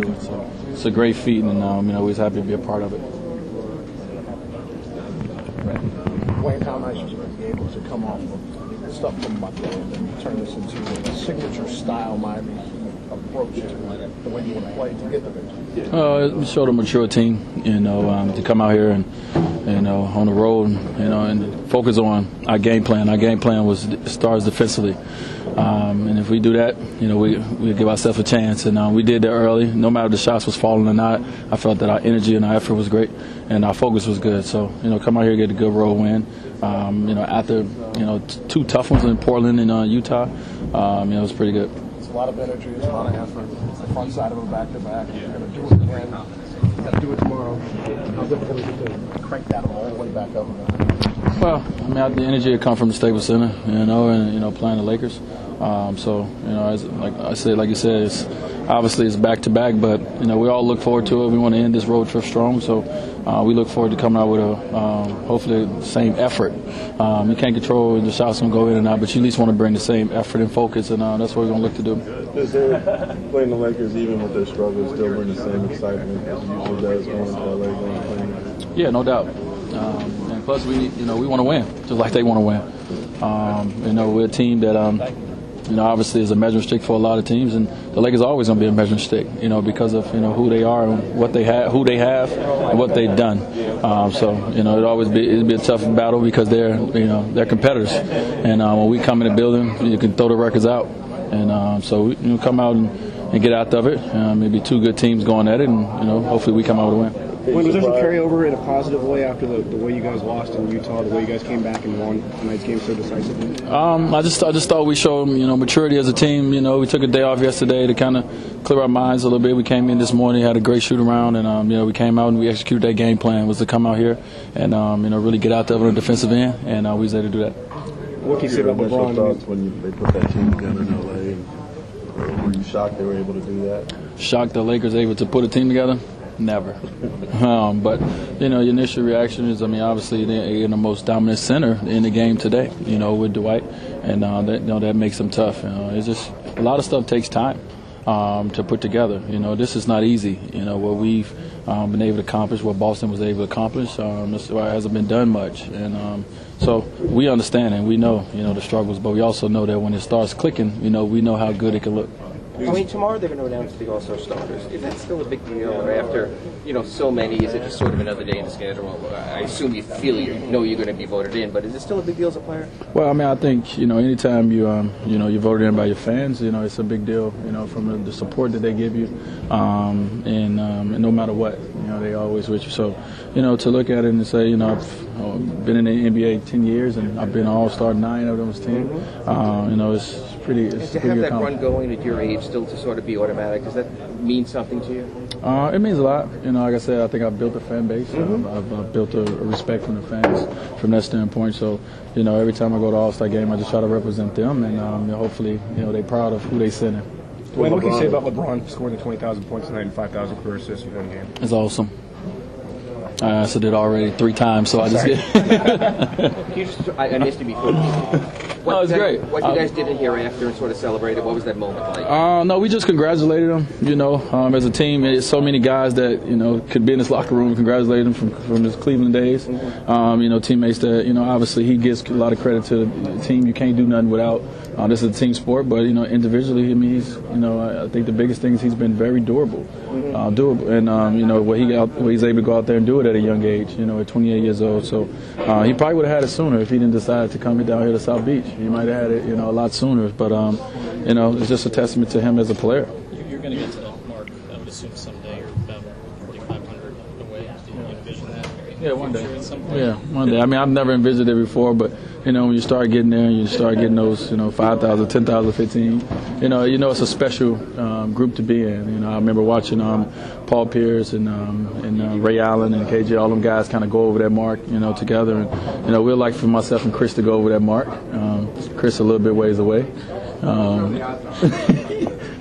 do it. So it's a great feat, and um, you know, we're happy to be a part of it. Wayne, how nice is it to be able to come off of stuff from Butler and turn this into a signature style Miami approach to the way you want to play to get the victory? Uh, it showed a mature team, you know, um, to come out here and you know on the road, you know, and focus on our game plan. Our game plan was starts defensively, um, and if we do that, you know, we we give ourselves a chance. And uh, we did that early. No matter the shots was falling or not, I felt that our energy and our effort was great, and our focus was good. So you know, come out here get a good road win. Um, you know, after you know t- two tough ones in Portland and uh, Utah, um, you know, it was pretty good. It's a lot of energy, it's a lot of effort. It's the front side of a back to back. You're to do it again. Going to do it tomorrow. How difficult is it to crank that all the way back up? Well, I mean, the energy had come from the Staples Center, you know, and you know, playing the Lakers. Um, so, you know, as like I said, like you said, it's obviously it's back to back, but you know, we all look forward to it. We want to end this road trip strong, so uh, we look forward to coming out with a um, hopefully the same effort. Um, you can't control the shots gonna go in and out, but you at least want to bring the same effort and focus, and uh, that's what we're gonna look to do. Does playing the Lakers, even with their struggles, still bring the same excitement as it usually does going to LA going playing? Yeah, no doubt. Um, we you know we want to win, just like they want to win. Um, you know, we're a team that um, you know obviously is a measuring stick for a lot of teams, and the Lakers are always going to be a measuring stick. You know, because of you know who they are and what they have, who they have, and what they've done. Um, so you know, it always be it'd be a tough battle because they're you know they're competitors, and uh, when we come in the building, you can throw the records out, and um, so we, you know, come out and, and get out of it. Maybe two good teams going at it, and you know hopefully we come out with a win. When was there some carryover in a positive way after the, the way you guys lost in Utah, the way you guys came back and won tonight's game so decisively? Um, I just I just thought we showed you know maturity as a team. You know, we took a day off yesterday to kind of clear our minds a little bit. We came in this morning, had a great shoot around, and um, you know we came out and we executed that game plan was to come out here and um, you know really get out there on the defensive end, and uh, we was able to do that. What can you say about LeBron? thoughts when you, they put that team together in LA? And were you shocked they were able to do that? Shocked the Lakers able to put a team together? Never. Um, but you know, your initial reaction is, I mean, obviously they're in the most dominant center in the game today. You know, with Dwight, and uh, that you know that makes them tough. You know, it's just a lot of stuff takes time um, to put together. You know, this is not easy. You know, what we've um, been able to accomplish, what Boston was able to accomplish, um, this hasn't been done much. And um, so we understand and we know, you know, the struggles, but we also know that when it starts clicking, you know, we know how good it can look. I mean, tomorrow they're going to announce the All-Star starters. Is that still a big deal? Or after, you know, so many, is it just sort of another day in the schedule? I assume you feel you know you're going to be voted in, but is it still a big deal as a player? Well, I mean, I think you know, anytime you um, you know, you're voted in by your fans, you know, it's a big deal. You know, from the, support that they give you, um, and, um, and no matter what, you know, they always with you. So, you know, to look at it and say, you know, I've uh, been in the NBA ten years and I've been All Star nine of those 10 Uh, you know, it's pretty. It's to pretty have that run going at your age still to sort of be automatic, does that mean something to you? Uh, it means a lot. You know, like I said, I think I've built a fan base. I've, I've, I've built a, a respect from the fans from that standpoint. So, you know, every time I go to All Star game, I just try to represent them, and um, you know, hopefully, you know, they're proud of who they send in. Wayne, what can you say about LeBron scoring the 20,000 points tonight and 5,000 career assists in one game? It's awesome. I answered it already three times, so I just get. Can you just, I, I missed it before. What, No, it's great. What you Uh, guys did in here after and sort of celebrated, what was that moment like? Uh, no, we just congratulated them. You know, um, as a team, there's so many guys that you know could be in this locker room. Congratulate him from from his Cleveland days. Um, you know, teammates that you know obviously he gives a lot of credit to the team. You can't do nothing without. Uh, this is a team sport, but you know individually, I mean, he's you know I, think the biggest thing is he's been very durable, uh, durable, and um, you know what he got, what he's able to go out there and do it at a young age. You know, at 28 years old. So uh, he probably would have had it sooner if he didn't decide to come down here to South Beach. He might have had it you know a lot sooner. But um, you know, it's just a testament to him as a player. You're going to get to that mark, I would assume someday, or about 4,500 away. Do you envision that? Yeah, one day. At some point? Yeah, one day. I mean, I've never envisioned it before, but you know, when you start getting there, and you start getting those, you know, 5,000, 10,000, 15. You know, you know, it's a special um, group to be in. You know, I remember watching um, Paul Pierce and um, and uh, Ray Allen and KG, all them guys kind of go over that mark, you know, together. And you know, we'd like for myself and Chris to go over that mark. Um, Chris a little bit ways away. Um,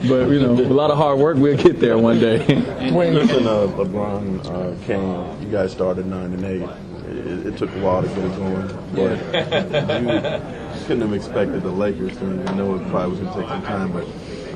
but you know, a lot of hard work, we'll get there one day. Listen, uh, LeBron uh, came. You guys started nine and eight. It, it took a while to get it going, but you couldn't have expected the Lakers. Mean, I know it probably was going to take some time, but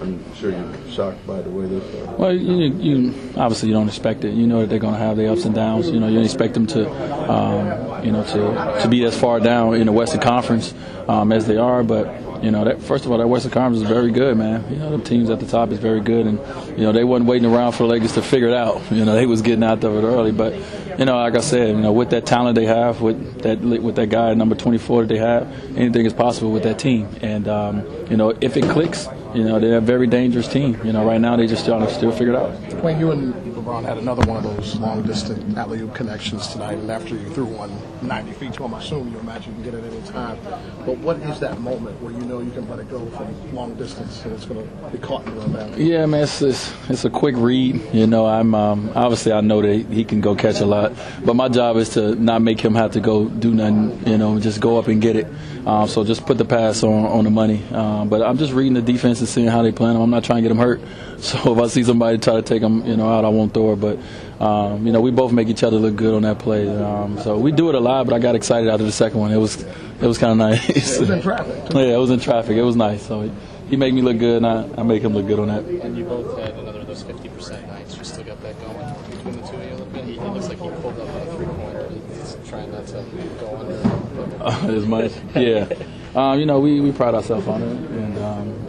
I'm sure you're shocked by the way they. Well, you, you obviously you don't expect it. You know that they're going to have the ups and downs. You know you don't expect them to, um, you know, to to be as far down in the Western Conference um, as they are. But you know, that, first of all, that Western Conference is very good, man. You know, the teams at the top is very good, and you know they wasn't waiting around for the Lakers to figure it out. You know, they was getting out of it early. But you know, like I said, you know, with that talent they have, with that with that guy number 24 that they have, anything is possible with that team. And um, you know, if it clicks, you know, they're a very dangerous team. You know, right now they just trying to still figure it out. When you and LeBron had another one of those long distance alley oop connections tonight, and after you threw one 90 feet to him, I assume you imagine you can get it any time. But what is that moment where you know you can let it go from long distance and it's going to be caught in the rebound? Yeah, man, it's, it's, it's a quick read. You know, I'm um, obviously I know that he can go catch a lot, but my job is to not make him have to go do nothing. You know, just go up and get it. Um, so just put the pass on on the money. Um, but I'm just reading the defense and seeing how they plan. I'm not trying to get him hurt. So if I see somebody try to take him, you know, out, I won't throw it. But um, you know, we both make each other look good on that play. Um, so we do it a lot. But I got excited after the second one. It was it was kind of nice. It was in traffic. too. yeah, it was in traffic. It was nice. So he, he made me look good, and I, I make him look good on that. And you both had another of those 50% nights. You still got that going between the two of you a little bit. He, it looks like he pulled up on a three pointer. He's trying not to go under. as much. Yeah. Um, you know, we, we pride ourselves on it. And,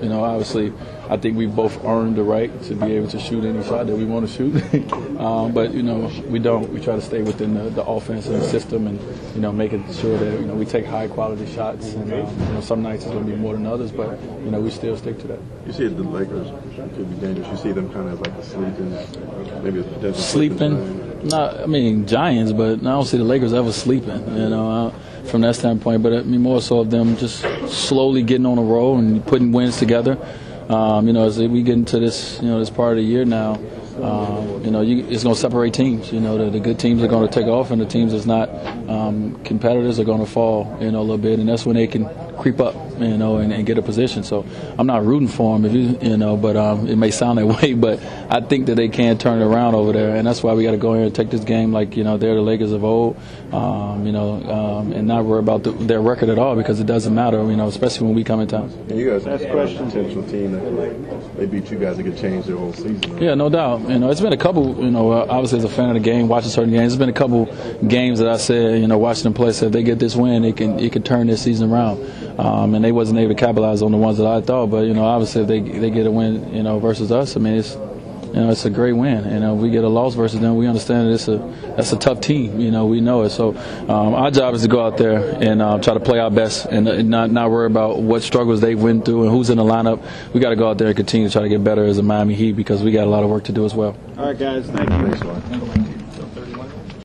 you know, obviously, I think we both earned the right to be able to shoot any shot that we want to shoot. um, but, you know, we don't. We try to stay within the, the offense and the system and, you know, making sure that, you know, we take high quality shots. And, um, you know, some nights it's going to be more than others, but, you know, we still stick to that. You see the Lakers could be dangerous. You see them kind of like sleeping, maybe a potential sleeping. Not, I mean Giants, but I don't see the Lakers ever sleeping. You know, uh, from that standpoint. But I mean more so of them just slowly getting on a roll and putting wins together. Um, you know, as we get into this, you know, this part of the year now, um, you know, you, it's going to separate teams. You know, the, the good teams are going to take off, and the teams that's not um, competitors are going to fall. You know, a little bit, and that's when they can creep up. You know, and, and get a position. So I'm not rooting for them, if you you know, but um, it may sound that way. But I think that they can turn it around over there, and that's why we got to go here and take this game like you know they're the Lakers of old. Um, you know, um, and not worry about the, their record at all because it doesn't matter. You know, especially when we come in town. And you guys ask questions. Potential team that could, they beat you guys that could change their whole season. Yeah, no doubt. You know, it's been a couple. You know, uh, obviously as a fan of the game, watching certain games, it's been a couple games that I said, you know, watching them play. Said if they get this win, it can it can turn this season around. Um, and they wasn't able to capitalize on the ones that I thought. But you know, obviously if they they get a win, you know, versus us, I mean, it's you know, it's a great win. You know, we get a loss versus them. We understand that it's a that's a tough team. You know, we know it. So um, our job is to go out there and uh, try to play our best and, and not not worry about what struggles they went through and who's in the lineup. We got to go out there and continue to try to get better as a Miami Heat because we got a lot of work to do as well. All right, guys. Thank you. Thanks, Mark.